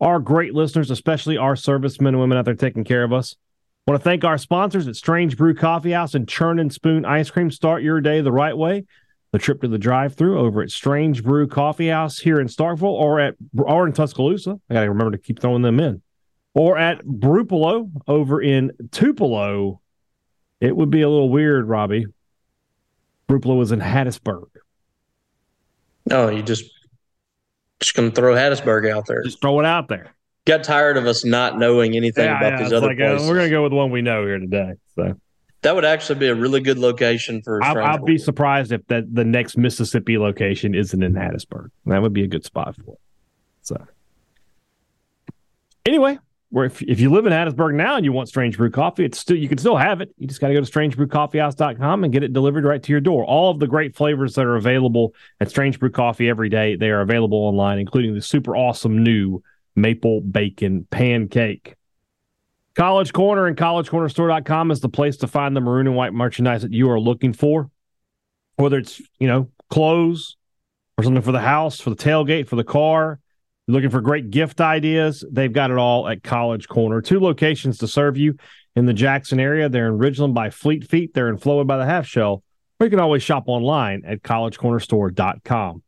our great listeners, especially our servicemen and women out there taking care of us. I want to thank our sponsors at Strange Brew Coffee House and Churn and Spoon Ice Cream. Start your day the right way. The trip to the drive-through over at Strange Brew Coffee House here in Starkville or at or in Tuscaloosa. I got to remember to keep throwing them in or at Brupolo over in Tupelo, it would be a little weird, Robbie. Brupolo was in Hattiesburg. No, you just just gonna throw Hattiesburg out there. Just throw it out there. Got tired of us not knowing anything yeah, about yeah, these other like, uh, places. we're gonna go with one we know here today. So that would actually be a really good location for. I'll be surprised if that the next Mississippi location isn't in Hattiesburg. That would be a good spot for it. So anyway, where if, if you live in Hattiesburg now and you want Strange Brew Coffee, it's still you can still have it. You just got to go to strangebrewcoffeehouse.com and get it delivered right to your door. All of the great flavors that are available at Strange Brew Coffee every day, they are available online, including the super awesome new maple bacon pancake. College Corner and collegecornerstore.com is the place to find the maroon and white merchandise that you are looking for. Whether it's, you know, clothes or something for the house, for the tailgate, for the car, looking for great gift ideas, they've got it all at College Corner. Two locations to serve you in the Jackson area. They're in Ridgeland by Fleet Feet. They're in Flowwood by the Half Shell. Or you can always shop online at collegecornerstore.com.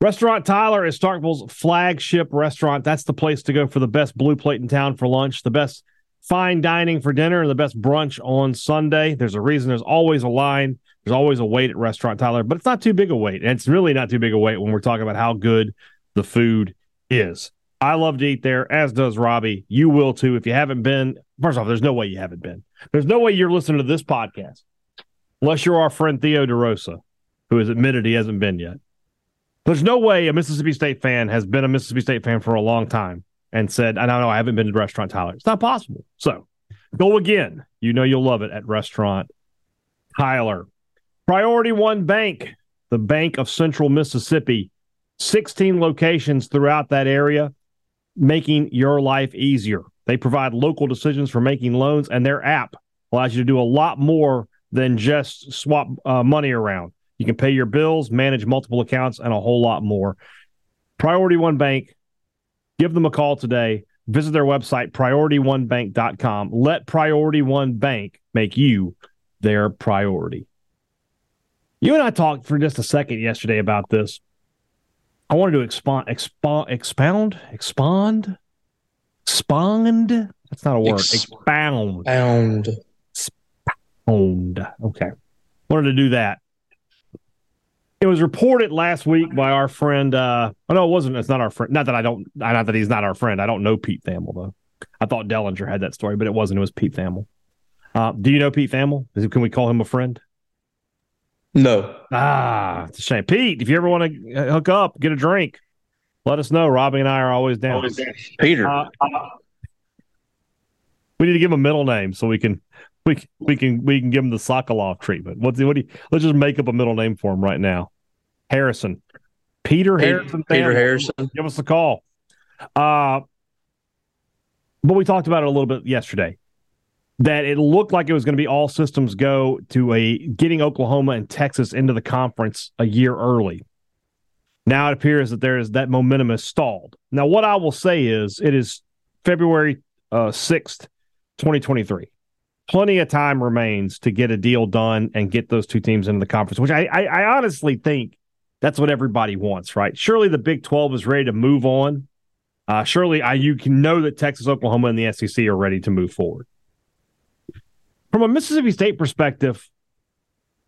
Restaurant Tyler is Starkville's flagship restaurant. That's the place to go for the best blue plate in town for lunch, the best fine dining for dinner, and the best brunch on Sunday. There's a reason there's always a line. There's always a wait at Restaurant Tyler, but it's not too big a wait. And it's really not too big a wait when we're talking about how good the food is. I love to eat there, as does Robbie. You will too. If you haven't been, first off, there's no way you haven't been. There's no way you're listening to this podcast unless you're our friend Theo DeRosa, who has admitted he hasn't been yet. There's no way a Mississippi State fan has been a Mississippi State fan for a long time and said, I don't know, I haven't been to restaurant Tyler. It's not possible. So go again. You know you'll love it at restaurant Tyler. Priority One Bank, the Bank of Central Mississippi 16 locations throughout that area, making your life easier. They provide local decisions for making loans, and their app allows you to do a lot more than just swap uh, money around. You can pay your bills, manage multiple accounts, and a whole lot more. Priority One Bank, give them a call today. Visit their website, priorityonebank.com. Let Priority One Bank make you their priority. You and I talked for just a second yesterday about this. I wanted to expound, expound, expound, expound, expound. That's not a word. Ex- expound. Pound. Expound. Okay. Wanted to do that. It was reported last week by our friend. Uh, oh no, it wasn't. It's not our friend. Not that I don't. Not that he's not our friend. I don't know Pete Thamel though. I thought Dellenger had that story, but it wasn't. It was Pete Thamel. Uh, do you know Pete Thamel? Can we call him a friend? No. Ah, it's a shame. Pete, if you ever want to hook up, get a drink, let us know. Robbie and I are always down. Always down. Peter. Uh, we need to give him a middle name so we can we we can we can give him the Sokolov treatment. What's the what do you, let's just make up a middle name for him right now. Harrison. Peter Harrison. Peter Harrison. Give us a call. Uh but we talked about it a little bit yesterday that it looked like it was going to be all systems go to a getting Oklahoma and Texas into the conference a year early. Now it appears that there is that momentum is stalled. Now, what I will say is it is February uh, 6th, 2023. Plenty of time remains to get a deal done and get those two teams into the conference, which I, I, I honestly think that's what everybody wants, right? Surely the Big 12 is ready to move on. Uh, surely I, you can know that Texas, Oklahoma, and the SEC are ready to move forward from a Mississippi State perspective,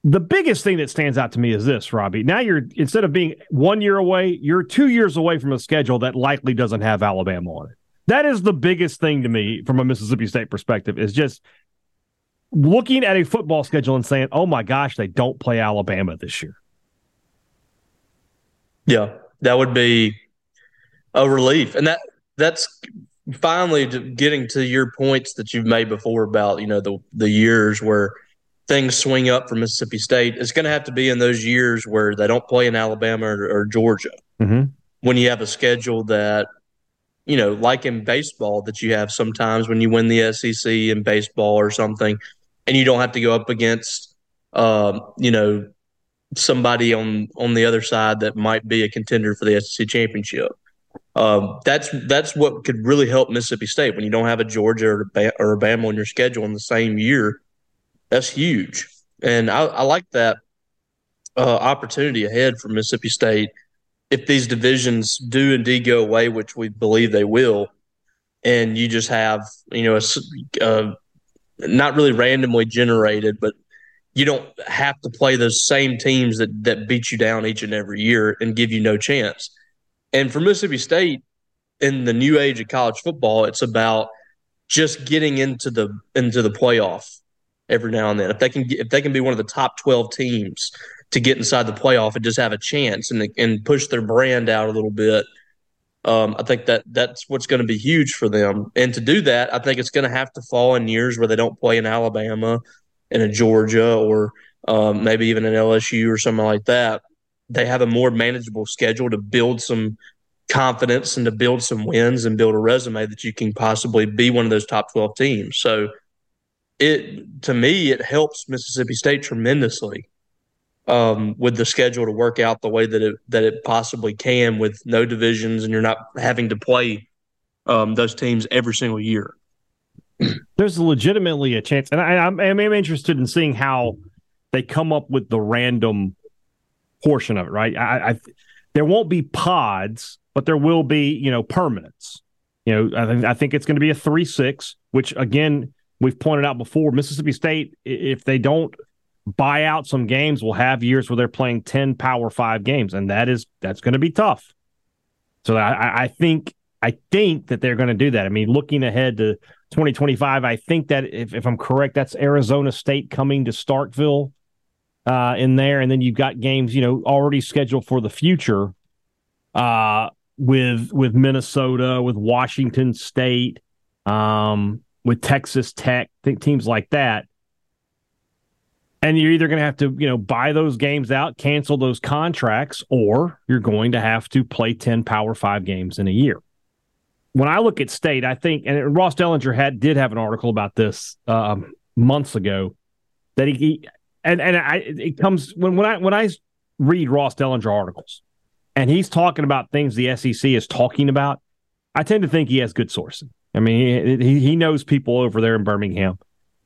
the biggest thing that stands out to me is this, Robbie. Now you're instead of being one year away, you're two years away from a schedule that likely doesn't have Alabama on it. That is the biggest thing to me from a Mississippi State perspective. Is just looking at a football schedule and saying, "Oh my gosh, they don't play Alabama this year." Yeah, that would be a relief, and that that's finally getting to your points that you've made before about you know the the years where things swing up for Mississippi State. It's going to have to be in those years where they don't play in Alabama or, or Georgia. Mm-hmm. When you have a schedule that you know, like in baseball, that you have sometimes when you win the SEC in baseball or something, and you don't have to go up against, um, you know, somebody on on the other side that might be a contender for the SEC championship. Um, that's that's what could really help Mississippi State when you don't have a Georgia or, or Alabama on your schedule in the same year. That's huge, and I, I like that uh, opportunity ahead for Mississippi State if these divisions do indeed go away, which we believe they will, and you just have you know a, a not really randomly generated, but you don't have to play those same teams that that beat you down each and every year and give you no chance. And for Mississippi State, in the new age of college football, it's about just getting into the into the playoff every now and then. If they can if they can be one of the top twelve teams to get inside the playoff and just have a chance and and push their brand out a little bit, um, I think that that's what's going to be huge for them. And to do that, I think it's going to have to fall in years where they don't play in Alabama, and in Georgia, or um, maybe even an LSU or something like that. They have a more manageable schedule to build some confidence and to build some wins and build a resume that you can possibly be one of those top 12 teams. So it to me it helps Mississippi State tremendously um, with the schedule to work out the way that it that it possibly can with no divisions and you're not having to play um, those teams every single year. There's legitimately a chance, and I, I'm, I'm interested in seeing how they come up with the random portion of it. Right, I, I there won't be pods, but there will be you know permanents. You know, I think I think it's going to be a three six, which again we've pointed out before. Mississippi State, if they don't buy out some games, will have years where they're playing 10 power five games. And that is that's going to be tough. So I, I think I think that they're going to do that. I mean, looking ahead to 2025, I think that if, if I'm correct, that's Arizona State coming to Starkville uh, in there, and then you've got games, you know, already scheduled for the future uh, with with Minnesota, with Washington State, um, with Texas Tech, teams like that. And you're either going to have to you know buy those games out cancel those contracts or you're going to have to play 10 power 5 games in a year. When i look at state i think and ross dellenger had did have an article about this um, months ago that he, and and i it comes when when i when i read ross dellenger articles and he's talking about things the sec is talking about i tend to think he has good sourcing i mean he, he knows people over there in birmingham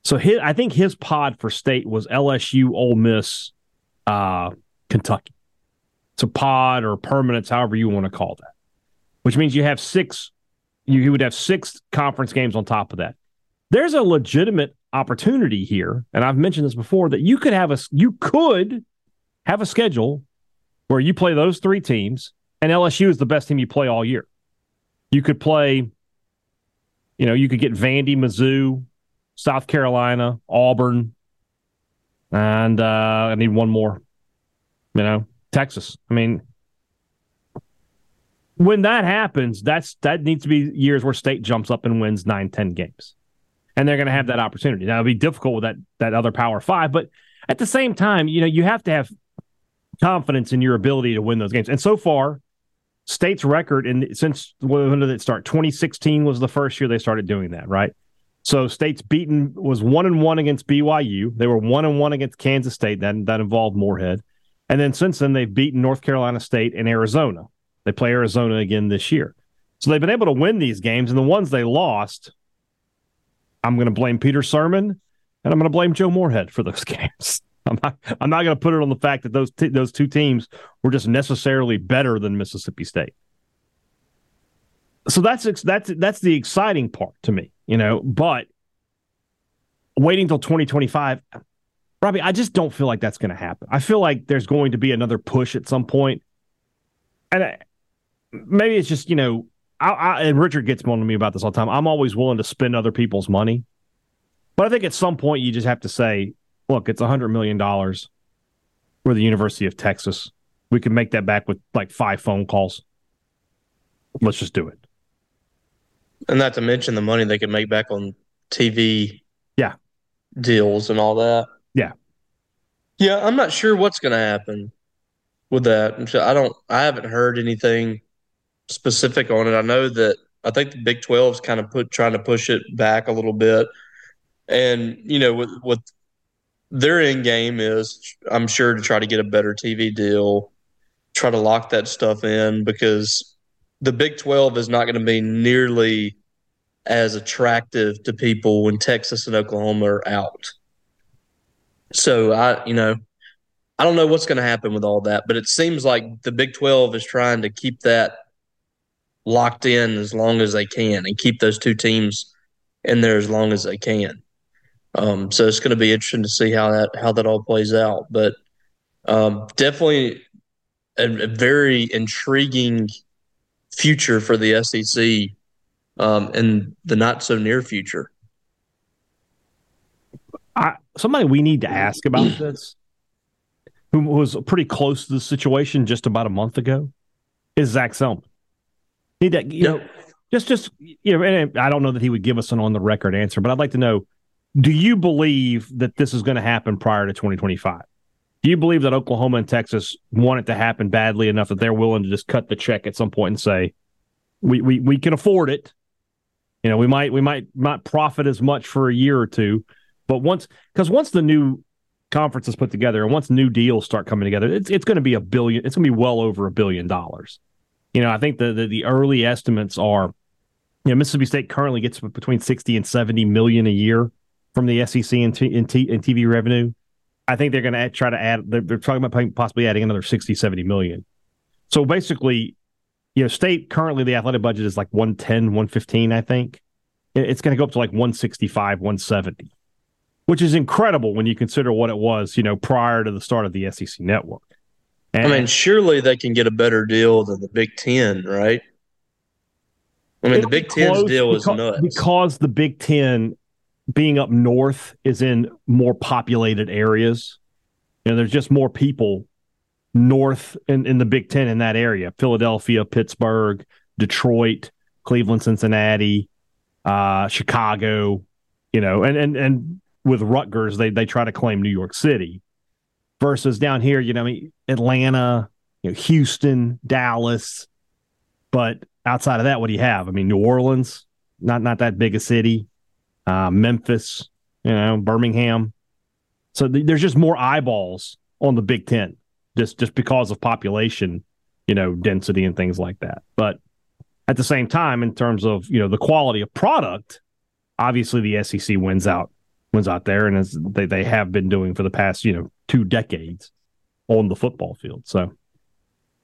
so his, I think his pod for state was LSU, Ole Miss, uh, Kentucky. a pod or permanence, however you want to call that, which means you have six. You, you would have six conference games on top of that. There's a legitimate opportunity here, and I've mentioned this before that you could have a you could have a schedule where you play those three teams, and LSU is the best team you play all year. You could play, you know, you could get Vandy, Mizzou, South Carolina, Auburn, and uh, I need one more. You know, Texas. I mean, when that happens, that's that needs to be years where state jumps up and wins nine, ten games, and they're going to have that opportunity. Now it'll be difficult with that that other Power Five, but at the same time, you know, you have to have confidence in your ability to win those games. And so far, state's record and since when did it start? 2016 was the first year they started doing that, right? So state's beaten was one and one against BYU. They were one and one against Kansas State. That that involved Moorhead. And then since then they've beaten North Carolina State and Arizona. They play Arizona again this year. So they've been able to win these games. And the ones they lost, I'm going to blame Peter Sirmon and I'm going to blame Joe Moorhead for those games. I'm not. I'm not going to put it on the fact that those t- those two teams were just necessarily better than Mississippi State. So that's that's that's the exciting part to me you know, but waiting until 2025, Robbie, I just don't feel like that's going to happen. I feel like there's going to be another push at some point, and I, maybe it's just you know, I, I, and Richard gets on to me about this all the time. I'm always willing to spend other people's money, but I think at some point you just have to say, look, it's a hundred million dollars. We're the University of Texas. We can make that back with like five phone calls. Let's just do it. And not to mention the money they could make back on TV yeah deals and all that. Yeah. Yeah, I'm not sure what's going to happen with that. I don't I haven't heard anything specific on it. I know that I think the Big 12 is kind of put trying to push it back a little bit. And you know, with with their end game is I'm sure to try to get a better TV deal, try to lock that stuff in because the Big 12 is not going to be nearly as attractive to people when Texas and Oklahoma are out. So I, you know, I don't know what's going to happen with all that, but it seems like the Big 12 is trying to keep that locked in as long as they can and keep those two teams in there as long as they can. Um, so it's going to be interesting to see how that how that all plays out. But um, definitely a, a, very intriguing future for the SEC um, in the not so near future. I, somebody we need to ask about this, who was pretty close to the situation just about a month ago, is Zac Selmon. Need that, you yep. know, just just you know, and I don't know that he would give us an on the record answer, but I'd like to know: Do you believe that this is going to happen prior to 2025? Do you believe that Oklahoma and Texas want it to happen badly enough that they're willing to just cut the check at some point and say, "We we we can afford it. You know, we might we might not profit as much for a year or two, but once because once the new conference is put together and once new deals start coming together, it's it's going to be a billion. It's going to be well over a billion dollars. You know, I think the, the the early estimates are, you know, Mississippi State currently gets between sixty and seventy million a year from the SEC and, t- and, t- TV revenue. I think they're going to try to add. They're, they're talking about possibly adding another 60, 70 million. So basically, you know, state currently the athletic budget is like 110, 115, I think. It's going to go up to like 165, 170 which is incredible when you consider what it was, you know, prior to the start of the SEC network. And, I mean, surely they can get a better deal than the Big Ten, right? I mean, the Big Ten's deal because, is nuts because the Big Ten being up north is in more populated areas. You know, there's just more people north in, in the Big Ten in that area: Philadelphia, Pittsburgh, Detroit, Cleveland, Cincinnati, uh, Chicago. You know, and and and with Rutgers, they they try to claim New York City versus down here, you know, I mean, Atlanta, you know, Houston, Dallas. But outside of that, what do you have? I mean, New Orleans, not not that big a city. Uh, Memphis, you know, Birmingham. So th- there's just more eyeballs on the Big Ten, just just because of population, you know, density and things like that. But at the same time, in terms of you know the quality of product, obviously the SEC wins out wins out there, and as they, they have been doing for the past, you know, two decades on the football field. So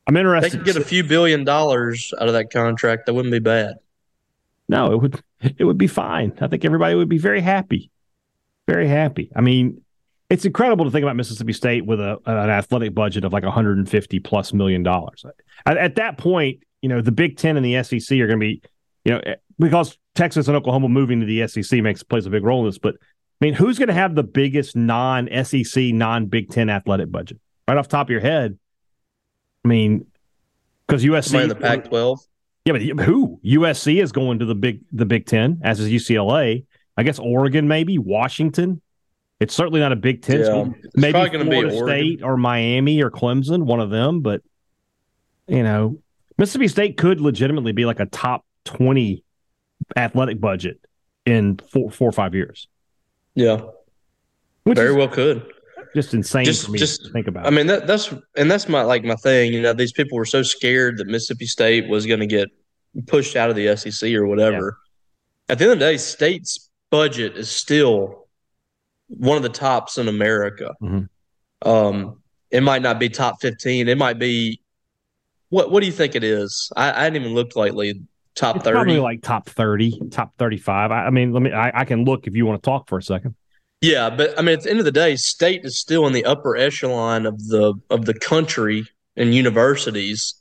I'm interested. They could get a few billion dollars out of that contract. That wouldn't be bad. No, it would it would be fine. I think everybody would be very happy. Very happy. I mean, it's incredible to think about Mississippi State with a an athletic budget of like 150 plus million dollars. At, at that point, you know, the Big Ten and the SEC are going to be, you know, because Texas and Oklahoma moving to the SEC makes plays a big role in this. But I mean, who's going to have the biggest non SEC, non Big Ten athletic budget? Right off top of your head. I mean, because USC. the Pac 12. Yeah, but who? USC is going to the big the Big Ten, as is UCLA. I guess Oregon, maybe Washington. It's certainly not a Big Ten. Yeah. Maybe Florida State or Miami or Clemson, one of them. But you know, Mississippi State could legitimately be like a top twenty athletic budget in four, four or five years. Yeah, Which very well could. Just insane just, for me just, to think about. I mean, that, that's and that's my like my thing. You know, these people were so scared that Mississippi State was going to get pushed out of the SEC or whatever. Yeah. At the end of the day, State's budget is still one of the tops in America. Mm-hmm. Um, it might not be top fifteen. It might be what? What do you think it is? I, I hadn't even looked lately. Top it's thirty, probably like top thirty, top thirty-five. I, I mean, let me. I, I, can look if you want to talk for a second. Yeah, but I mean, at the end of the day, state is still in the upper echelon of the of the country and universities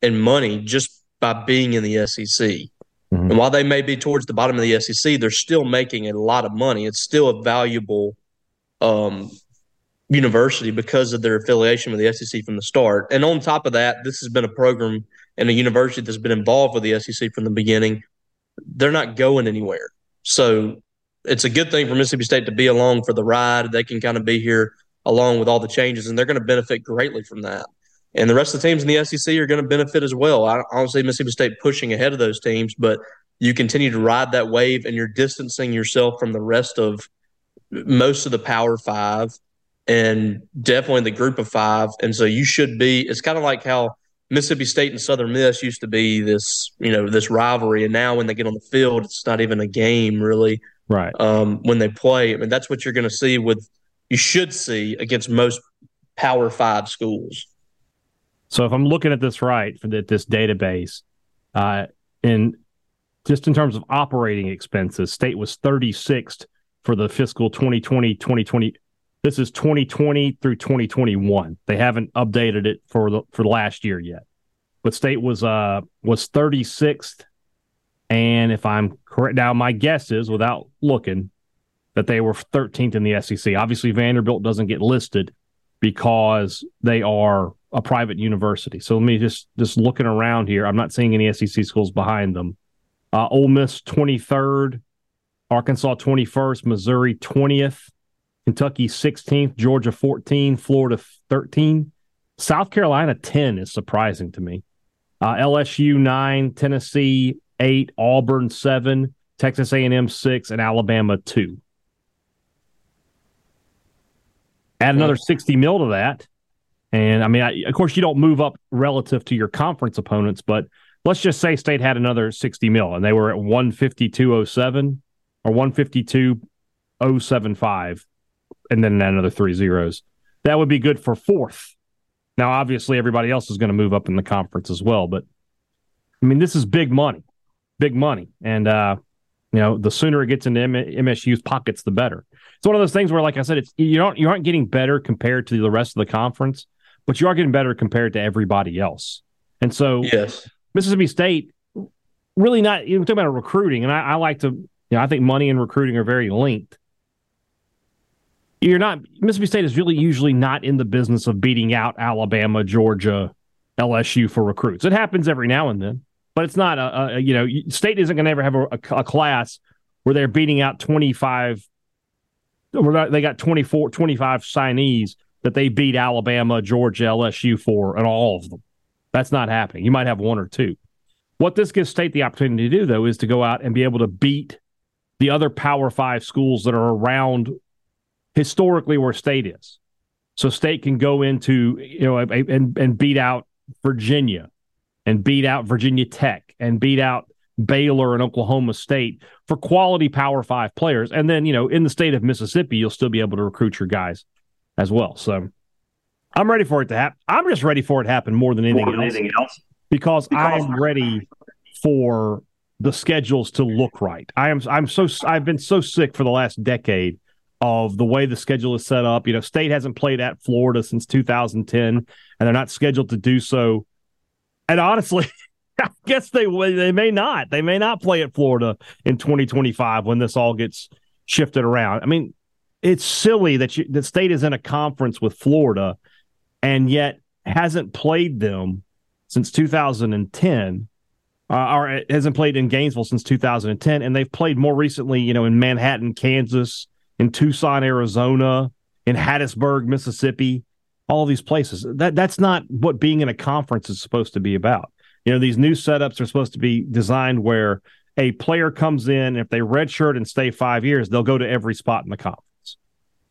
and money just by being in the SEC. Mm-hmm. And while they may be towards the bottom of the SEC, they're still making a lot of money. It's still a valuable um, university because of their affiliation with the SEC from the start. And on top of that, this has been a program and a university that's been involved with the SEC from the beginning. They're not going anywhere. So it's a good thing for Mississippi State to be along for the ride. They can kind of be here along with all the changes, and they're going to benefit greatly from that. And the rest of the teams in the SEC are going to benefit as well. I don't see Mississippi State pushing ahead of those teams, but you continue to ride that wave, and you're distancing yourself from the rest of most of the Power Five and definitely the Group of Five. And so you should be. It's kind of like how Mississippi State and Southern Miss used to be this, you know, this rivalry, and now when they get on the field, it's not even a game really right? Um, when they play, I mean, that's what you're going to see with you should see against most Power Five schools. So if I'm looking at this right for the, this database, uh, in just in terms of operating expenses, state was 36th for the fiscal 2020 2020. This is 2020 through 2021. They haven't updated it for the for last year yet. But state was uh was 36th and if I'm correct, now my guess is without looking that they were 13th in the SEC. Obviously, Vanderbilt doesn't get listed because they are a private university. So let me just just looking around here. I'm not seeing any SEC schools behind them. Uh, Ole Miss 23rd, Arkansas 21st, Missouri 20th, Kentucky 16th, Georgia 14, Florida 13. South Carolina 10 is surprising to me. Uh, LSU 9, Tennessee 8, Auburn 7, Texas A&M 6 and Alabama 2. Add another 60 mil to that. And I mean, I, of course, you don't move up relative to your conference opponents, but let's just say State had another 60 mil and they were at 152.07 or 152.075 and then another three zeros. That would be good for fourth. Now, obviously, everybody else is going to move up in the conference as well, but I mean, this is big money big money. And, uh, you know, the sooner it gets into M- MSU's pockets, the better. It's one of those things where, like I said, it's you don't you aren't getting better compared to the rest of the conference, but you are getting better compared to everybody else. And so, yes, Mississippi State really not. You know, talking about recruiting, and I, I like to, you know, I think money and recruiting are very linked. You're not Mississippi State is really usually not in the business of beating out Alabama, Georgia, LSU for recruits. It happens every now and then but it's not a, a you know state isn't going to ever have a, a, class where they're beating out 25 where they got 24 25 signees that they beat Alabama, Georgia, LSU for and all of them. That's not happening. You might have one or two. What this gives state the opportunity to do though is to go out and be able to beat the other Power 5 schools that are around historically where state is. So state can go into you know and and beat out Virginia and beat out Virginia Tech and beat out Baylor and Oklahoma State for quality Power Five players. And then, you know, in the state of Mississippi, you'll still be able to recruit your guys as well. So I'm ready for it to happen. I'm just ready for it to happen more than anything, more than else, anything else, because, because I'm ready for the schedules to look right. I am I'm so I've been so sick for the last decade of the way the schedule is set up. You know, state hasn't played at Florida since 2010 and they're not scheduled to do so and honestly, I guess they they may not. They may not play at Florida in 2025 when this all gets shifted around. I mean, it's silly that you, the state is in a conference with Florida and yet hasn't played them since 2010. Uh, or hasn't played in Gainesville since 2010, and they've played more recently, you know, in Manhattan, Kansas, in Tucson, Arizona, in Hattiesburg, Mississippi all these places. That that's not what being in a conference is supposed to be about. You know, these new setups are supposed to be designed where a player comes in, if they redshirt and stay five years, they'll go to every spot in the conference.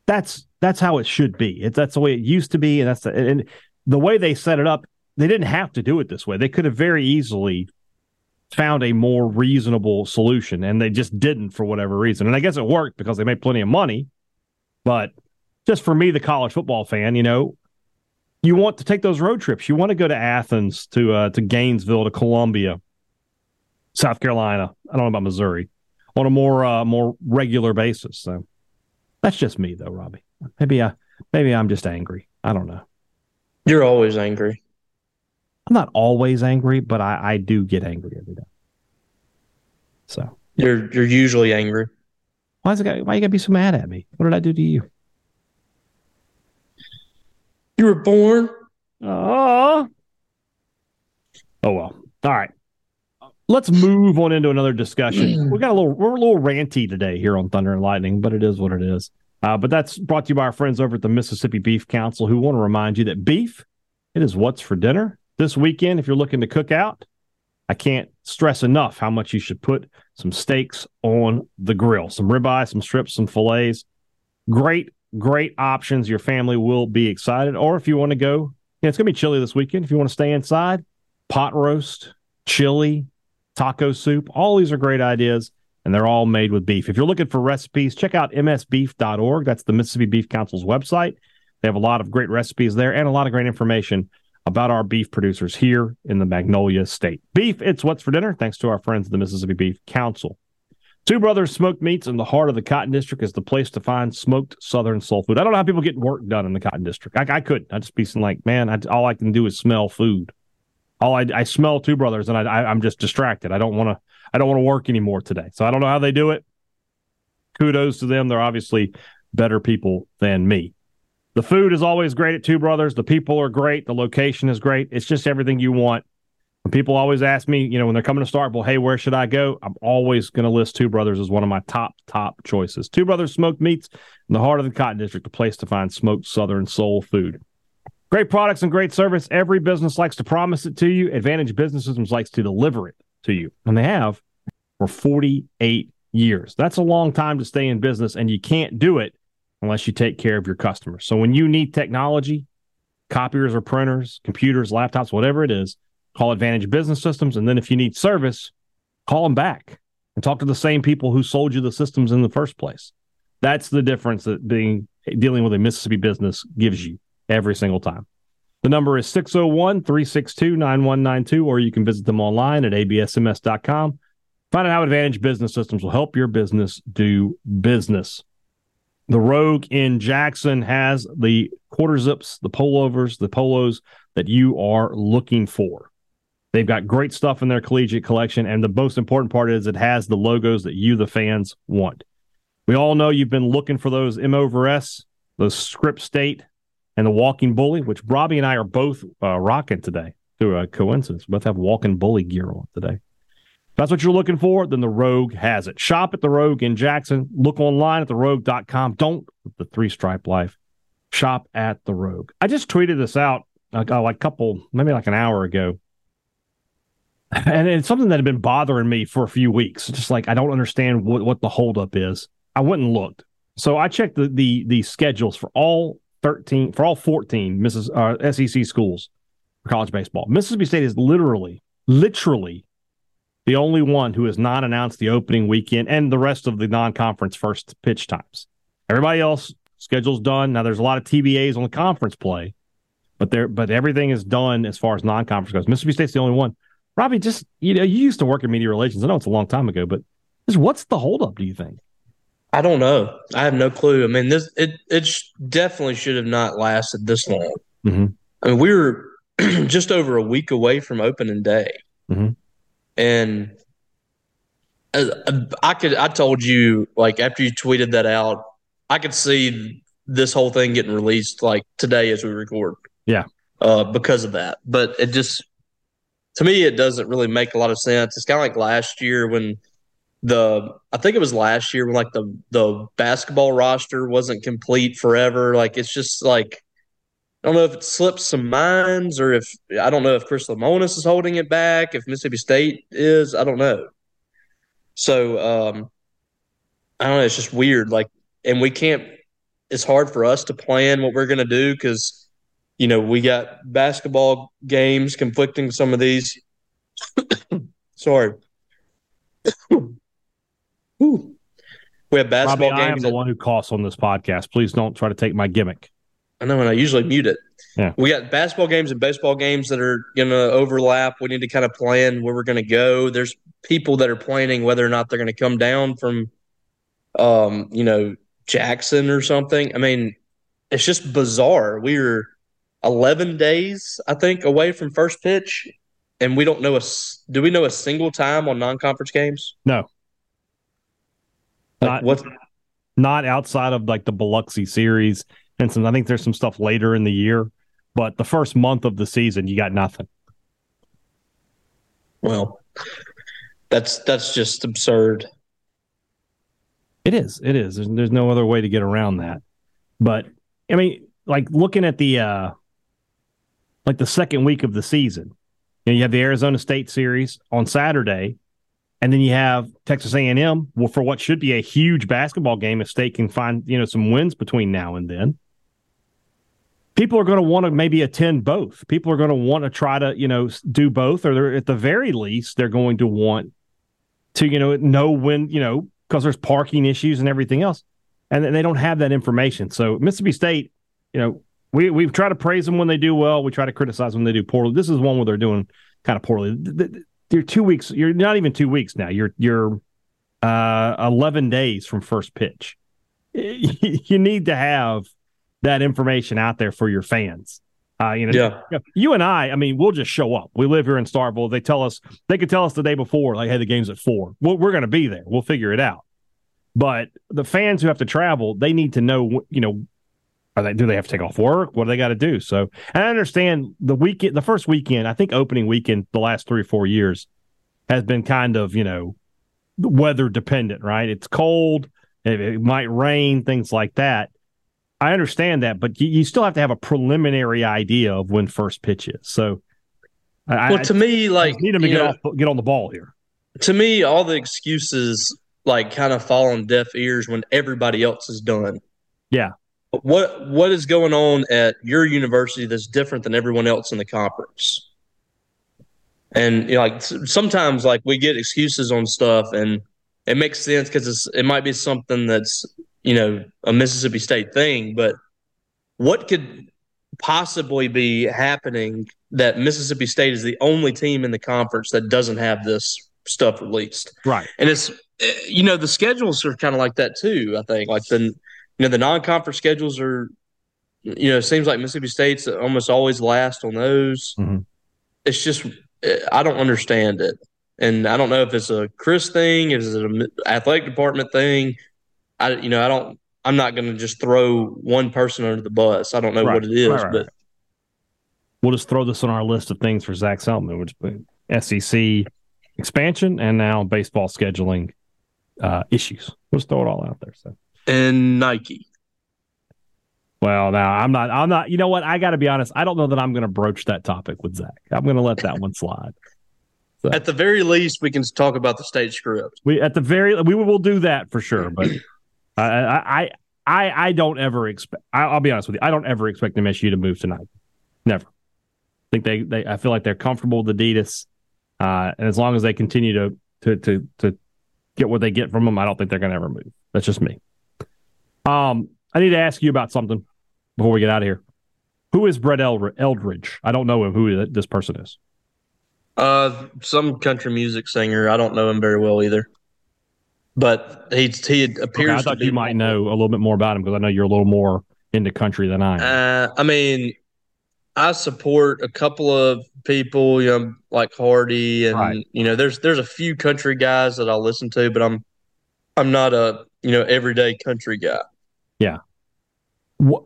That's that's how it should be. It, that's the way it used to be, and that's the, and the way they set it up. They didn't have to do it this way. They could have very easily found a more reasonable solution, and they just didn't for whatever reason. And I guess it worked because they made plenty of money. But just for me, the college football fan, you know, you want to take those road trips. You want to go to Athens, to uh, to Gainesville, to Columbia, South Carolina. I don't know about Missouri on a more uh, more regular basis. So That's just me though, Robbie. Maybe I maybe I'm just angry. I don't know. You're always angry. I'm not always angry, but I, I do get angry every day. So you're you're usually angry. Why is it why you gotta be so mad at me? What did I do to you? You were born. Oh. Oh well. All right. Let's move on into another discussion. we got a little we're a little ranty today here on Thunder and Lightning, but it is what it is. Uh, but that's brought to you by our friends over at the Mississippi Beef Council, who want to remind you that beef it is what's for dinner this weekend. If you're looking to cook out, I can't stress enough how much you should put some steaks on the grill, some ribeye, some strips, some fillets. Great, great options. Your family will be excited. Or if you want to go, yeah, it's going to be chilly this weekend. If you want to stay inside, pot roast, chili, taco soup, all these are great ideas and they're all made with beef. If you're looking for recipes, check out msbeef.org. That's the Mississippi Beef Council's website. They have a lot of great recipes there and a lot of great information about our beef producers here in the Magnolia State. Beef, it's what's for dinner, thanks to our friends at the Mississippi Beef Council. Two Brothers Smoked Meats in the heart of the Cotton District is the place to find smoked Southern soul food. I don't know how people get work done in the Cotton District. I, I couldn't. I just be like, man, I, all I can do is smell food. All I, I smell Two Brothers, and I, I, I'm just distracted. I don't want to. I don't want to work anymore today. So I don't know how they do it. Kudos to them. They're obviously better people than me. The food is always great at Two Brothers. The people are great. The location is great. It's just everything you want. When people always ask me, you know, when they're coming to Starkville, hey, where should I go? I'm always going to list Two Brothers as one of my top, top choices. Two Brothers Smoked Meats in the heart of the Cotton District, a place to find smoked Southern soul food. Great products and great service. Every business likes to promise it to you. Advantage Business Systems likes to deliver it to you. And they have for 48 years. That's a long time to stay in business, and you can't do it unless you take care of your customers. So when you need technology, copiers or printers, computers, laptops, whatever it is, call Advantage Business Systems. And then if you need service, call them back and talk to the same people who sold you the systems in the first place. That's the difference that being dealing with a Mississippi business gives you every single time. The number is 601 362 9192, or you can visit them online at absms.com. Find out how Advantage Business Systems will help your business do business. The Rogue in Jackson has the quarter zips, the pullovers, the polos that you are looking for. They've got great stuff in their collegiate collection, and the most important part is it has the logos that you, the fans, want. We all know you've been looking for those M over S, the Script State, and the Walking Bully, which Robbie and I are both uh, rocking today through a coincidence. We both have Walking Bully gear on today that's what you're looking for, then the Rogue has it. Shop at the Rogue in Jackson. Look online at therogue.com. Don't the three stripe life. Shop at the Rogue. I just tweeted this out like, uh, like a couple, maybe like an hour ago. And it's something that had been bothering me for a few weeks. Just like I don't understand what, what the holdup is. I went and looked. So I checked the the the schedules for all 13 for all 14 Mrs. Uh, SEC schools for college baseball. Mississippi State is literally literally the only one who has not announced the opening weekend and the rest of the non-conference first pitch times. Everybody else schedule's done. Now there's a lot of TBAs on the conference play, but there but everything is done as far as non-conference goes. Mississippi State's the only one. Robbie, just you know, you used to work in media relations. I know it's a long time ago, but just what's the holdup? Do you think? I don't know. I have no clue. I mean, this it it sh- definitely should have not lasted this long. Mm-hmm. I mean, we were just over a week away from opening day. Mm-hmm and uh, I could I told you like after you tweeted that out, I could see this whole thing getting released like today as we record. Yeah. Uh, because of that, but it just to me it doesn't really make a lot of sense. It's kind of like last year when the I think it was last year when like the the basketball roster wasn't complete forever. Like it's just like I don't know if it slips some minds or if I don't know if Chris Lemonis is holding it back, if Mississippi State is, I don't know. So um, I don't know. It's just weird. Like, and we can't. It's hard for us to plan what we're going to do because, you know, we got basketball games conflicting some of these. Sorry. We have basketball Robbie, games. I am the one who coughs on this podcast. Please don't try to take my gimmick. I know, and I usually mute it. Yeah. We got basketball games and baseball games that are going to overlap. We need to kind of plan where we're going to go. There's people that are planning whether or not they're going to come down from, um, you know, Jackson or something. I mean, it's just bizarre. We are 11 days, I think, away from first pitch, and we don't know a. Do we know a single time on non-conference games? No. Like Not- what? Not outside of like the Biloxi series and some. I think there's some stuff later in the year, but the first month of the season, you got nothing. Well, that's that's just absurd. It is. It is. There's, there's no other way to get around that. But I mean, like looking at the uh like the second week of the season, you know, you have the Arizona State series on Saturday, and then you have Texas A&M well, for what should be a huge basketball game if State can find you know some wins between now and then. People are going to want to maybe attend both. People are going to want to try to you know do both, or at the very least they're going to want to you know know when you know because there's parking issues and everything else, and they don't have that information. So Mississippi State, you know, we we try to praise them when they do well. We try to criticize when they do poorly. This is one where they're doing kind of poorly. You're two weeks. You're not even two weeks now. You're you're uh, eleven days from first pitch. You need to have that information out there for your fans. Uh, you know, Yeah. you and I, I mean, we'll just show up. We live here in Starkville. They tell us, they could tell us the day before, like, hey, the game's at four. Well, we're going to be there. We'll figure it out. But the fans who have to travel, they need to know, you know, are they, do they have to take off work? What do they got to do? So, and I understand the weekend, the first weekend, I think opening weekend, the last three or four years has been kind of, you know, weather dependent, right? It's cold. It, it might rain, things like that. I understand that, but you, you still have to have a preliminary idea of when first pitch is. So, I, Well, to me, like need them to get know, off, get on the ball here. to me, all the excuses like kind of fall on deaf ears when everybody else is done. Yeah. But What what is going on at your university that's different than everyone else in the conference? And you know, like sometimes, like we get excuses on stuff, and it makes sense because it's it might be something that's you know a Mississippi State thing, but what could possibly be happening that Mississippi State is the only team in the conference that doesn't have this stuff released? Right. and it's eh, you know the schedules are kind of like that too. I think like the you know the non-conference schedules are you know it seems like Mississippi State's almost always last on those. Mhm. It's just eh, I don't understand it, and I don't know if it's a Chris thing, is it an athletic department thing. I you know I don't. I'm not going to just throw one person under the bus. I don't know Right. what it is, Right, right, but We'll just throw this on our list of things for Zac Selmon, which is SEC expansion and now baseball scheduling uh, issues. We'll throw it all out there. So, and Nike. well, now I'm not. I'm not. You know what? I got to be honest. I don't know that I'm going to broach that topic with Zac. I'm going to let that one slide. At the very least, we can talk about the state script. We at the very we will do that for sure. But I I I I don't ever expect. I'll be honest with you. I don't ever expect MSU to move to Nike. Never. I think they they. I feel like they're comfortable with Adidas, uh, and as long as they continue to to to to get what they get from them, I don't think they're going to ever move. That's just me. Um, I need to ask you about something before we get out of here. Who is Brett Eldredge? I don't know him. Who this person is? Uh, some country music singer. I don't know him very well either, but he he appears. Okay, I thought you might know a little bit more about him because I know you're a little more into country than I am. Uh, I mean, I support a couple of people, you know, like Hardy, and Right. you know, there's there's a few country guys that I'll listen to, but I'm I'm not a you know everyday country guy. Yeah. What,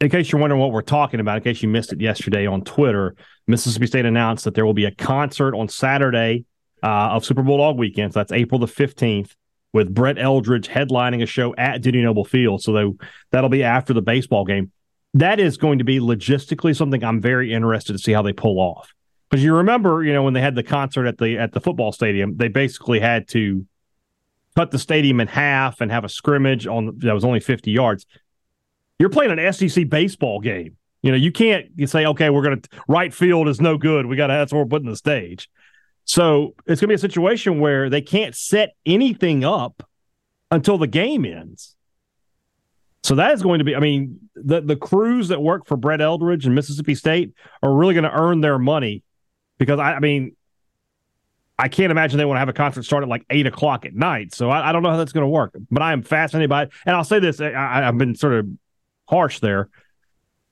in case you're wondering what we're talking about, in case you missed it yesterday on Twitter, Mississippi State announced that there will be a concert on Saturday uh, of Super Bulldog weekend. So that's April the 15th with Brett Eldredge headlining a show at Dudy Noble Field. So they, that'll be after the baseball game. That is going to be logistically something I'm very interested to see how they pull off. Because you remember, you know, when they had the concert at the at the football stadium, they basically had to cut the stadium in half and have a scrimmage on that was only 50 yards. You're playing an SEC baseball game. You know, you can't you say, okay, we're gonna right field is no good. We gotta that's what we're putting the stage. So it's gonna be a situation where they can't set anything up until the game ends. So that is going to be, I mean, the the crews that work for Brett Eldredge and Mississippi State are really going to earn their money because I, I mean, I can't imagine they want to have a concert start at like eight o'clock at night. So I, I don't know how that's going to work. But I am fascinated by it. And I'll say this: I, I've been sort of harsh there.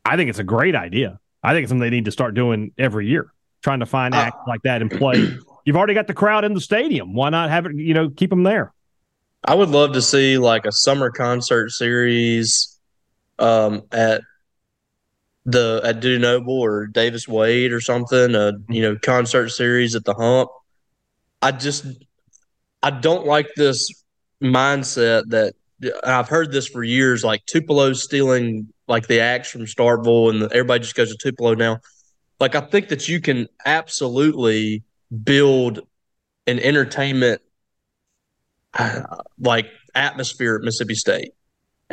I think it's a great idea. I think it's something they need to start doing every year, trying to find uh, like that and play. You've already got the crowd in the stadium. Why not have it? You know, keep them there. I would love to see like a summer concert series um, at the at Dudy Noble or Davis Wade or something. A you know concert series at the Hump. I just I don't like this mindset that I've heard this for years. Like Tupelo stealing like the acts from Starkville, and everybody just goes to Tupelo now. Like I think that you can absolutely build an entertainment uh, like atmosphere at Mississippi State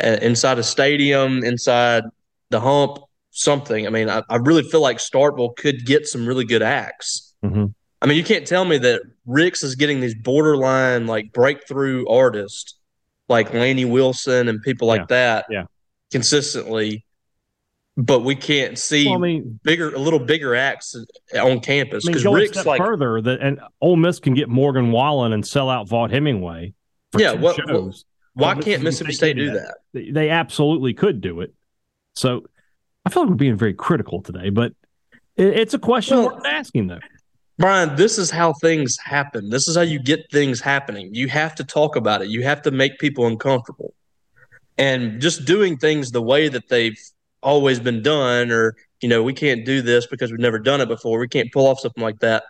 uh, inside a stadium, inside the hump, something. I mean, I, I really feel like Starkville could get some really good acts. Mm-hmm. I mean, you can't tell me that Ricks is getting these borderline like breakthrough artists like Lainey Wilson and people like yeah. that yeah. consistently but we can't see well, I mean, bigger, a little bigger acts on campus because I mean, Rick's like further that and Ole Miss can get Morgan Wallen and sell out Vaught Hemingway. yeah, what, why can't Mississippi State do that? that? They absolutely could do it. So I feel like we're being very critical today, but it, it's a question well, worth asking, though. Brian, this is how things happen. This is how you get things happening. You have to talk about it. You have to make people uncomfortable. And just doing things the way that they've always been done or you know we can't do this because we've never done it before. We can't pull off something like that.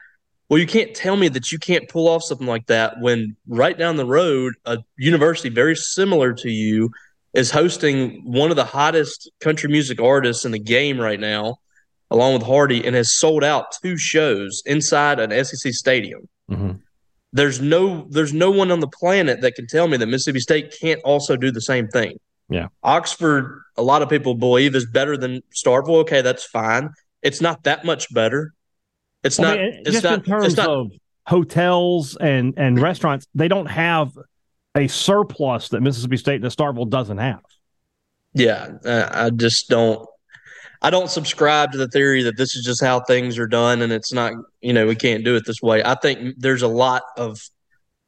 Well you can't tell me that you can't pull off something like that when right down the road a university very similar to you is hosting one of the hottest country music artists in the game right now along with hardy and has sold out two shows inside an sec stadium. Mm-hmm. there's no there's no one on the planet that can tell me that mississippi state can't also do the same thing yeah. Oxford, a lot of people believe is better than Starkville. Okay, that's fine. It's not that much better. It's well, not. I mean, it's not. In terms not, of hotels and and restaurants, they don't have a surplus that Mississippi State and Starkville doesn't have. Yeah, I just don't. I don't subscribe to the theory that this is just how things are done, and it's not. You know, we can't do it this way. I think there's a lot of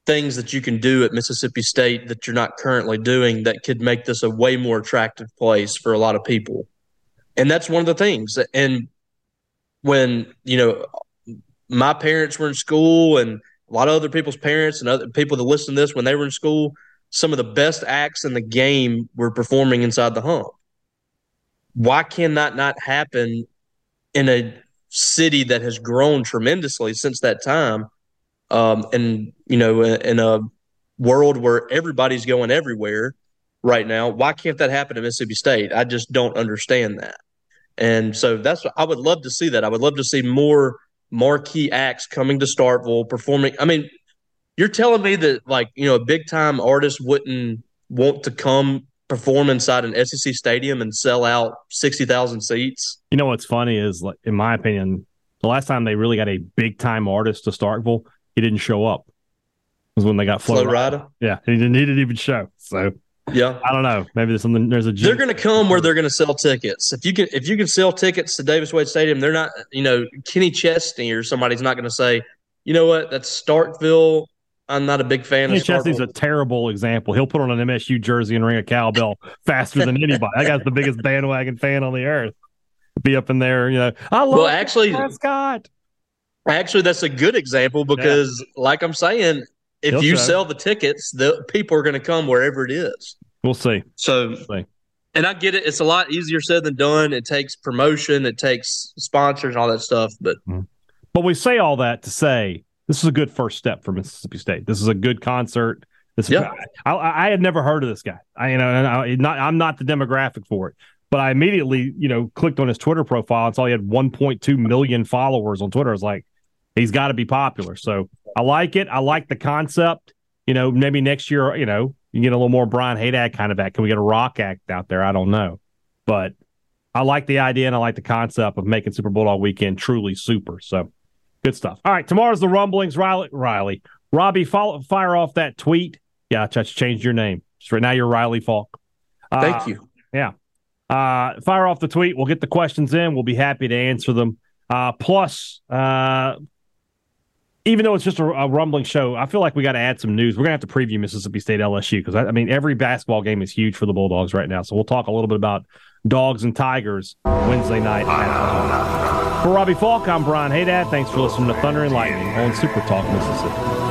things that you can do at Mississippi State that you're not currently doing that could make this a way more attractive place for a lot of people. And that's one of the things. And when, you know, my parents were in school and a lot of other people's parents and other people that listen to this when they were in school, some of the best acts in the game were performing inside the hump. Why can that not happen in a city that has grown tremendously since that time? Um, and you know, in a world where everybody's going everywhere right now, why can't that happen at Mississippi State? I just don't understand that. And so that's I would love to see that. I would love to see more marquee acts coming to Starkville performing. I mean, you're telling me that like, you know, a big time artist wouldn't want to come perform inside an SEC stadium and sell out 60,000 seats? You know what's funny is like in my opinion, the last time they really got a big time artist to Starkville he didn't show up. Was when they got Flo, Flo Rida. Yeah, he didn't. He didn't even show. So yeah, I don't know. Maybe there's something. There's a. They're going to come where they're going to sell tickets. If you can, if you can sell tickets to Davis Wade Stadium, they're not. You know, Kenny Chesney or somebody's not going to say, you know what, that's Starkville. I'm not a big fan Kenny of Chesney's a terrible example. He'll put on an MSU jersey and ring a cowbell faster than anybody. That guy's the biggest bandwagon fan on the earth. Be up in there, you know. I love well, actually, Scott. Actually, that's a good example because, yeah. like I'm saying, if He'll you show. sell the tickets, the people are going to come wherever it is. We'll see. So, we'll see. and I get it. It's a lot easier said than done. It takes promotion, it takes sponsors, and all that stuff. But, mm-hmm. but we say all that to say this is a good first step for Mississippi State. This is a good concert. This yeah. I, I, had never heard of this guy. I, you know, I, not, I'm not the demographic for it. But I immediately, you know, clicked on his Twitter profile and saw he had 1.2 million followers on Twitter. I was like, he's got to be popular. So I like it. I like the concept. You know, maybe next year, you know, you get a little more Brian Hadad kind of act. Can we get a rock act out there? I don't know. But I like the idea and I like the concept of making Super Bulldog weekend truly super. So good stuff. All right. Tomorrow's the rumblings. Riley, Riley, Robbie, follow, fire off that tweet. Yeah, I just changed your name. So now you're Riley Faulk. Uh, Thank you. Yeah. Uh, fire off the tweet. We'll get the questions in. We'll be happy to answer them. Uh, plus, uh, even though it's just a, a rumbling show, I feel like we got to add some news. We're gonna have to preview Mississippi State LSU because I, I, mean every basketball game is huge for the Bulldogs right now. So we'll talk a little bit about dogs and tigers Wednesday night. For Robbie Faulk, I'm Brian Hadad. Thanks for listening to Thunder and Lightning on Super Talk Mississippi.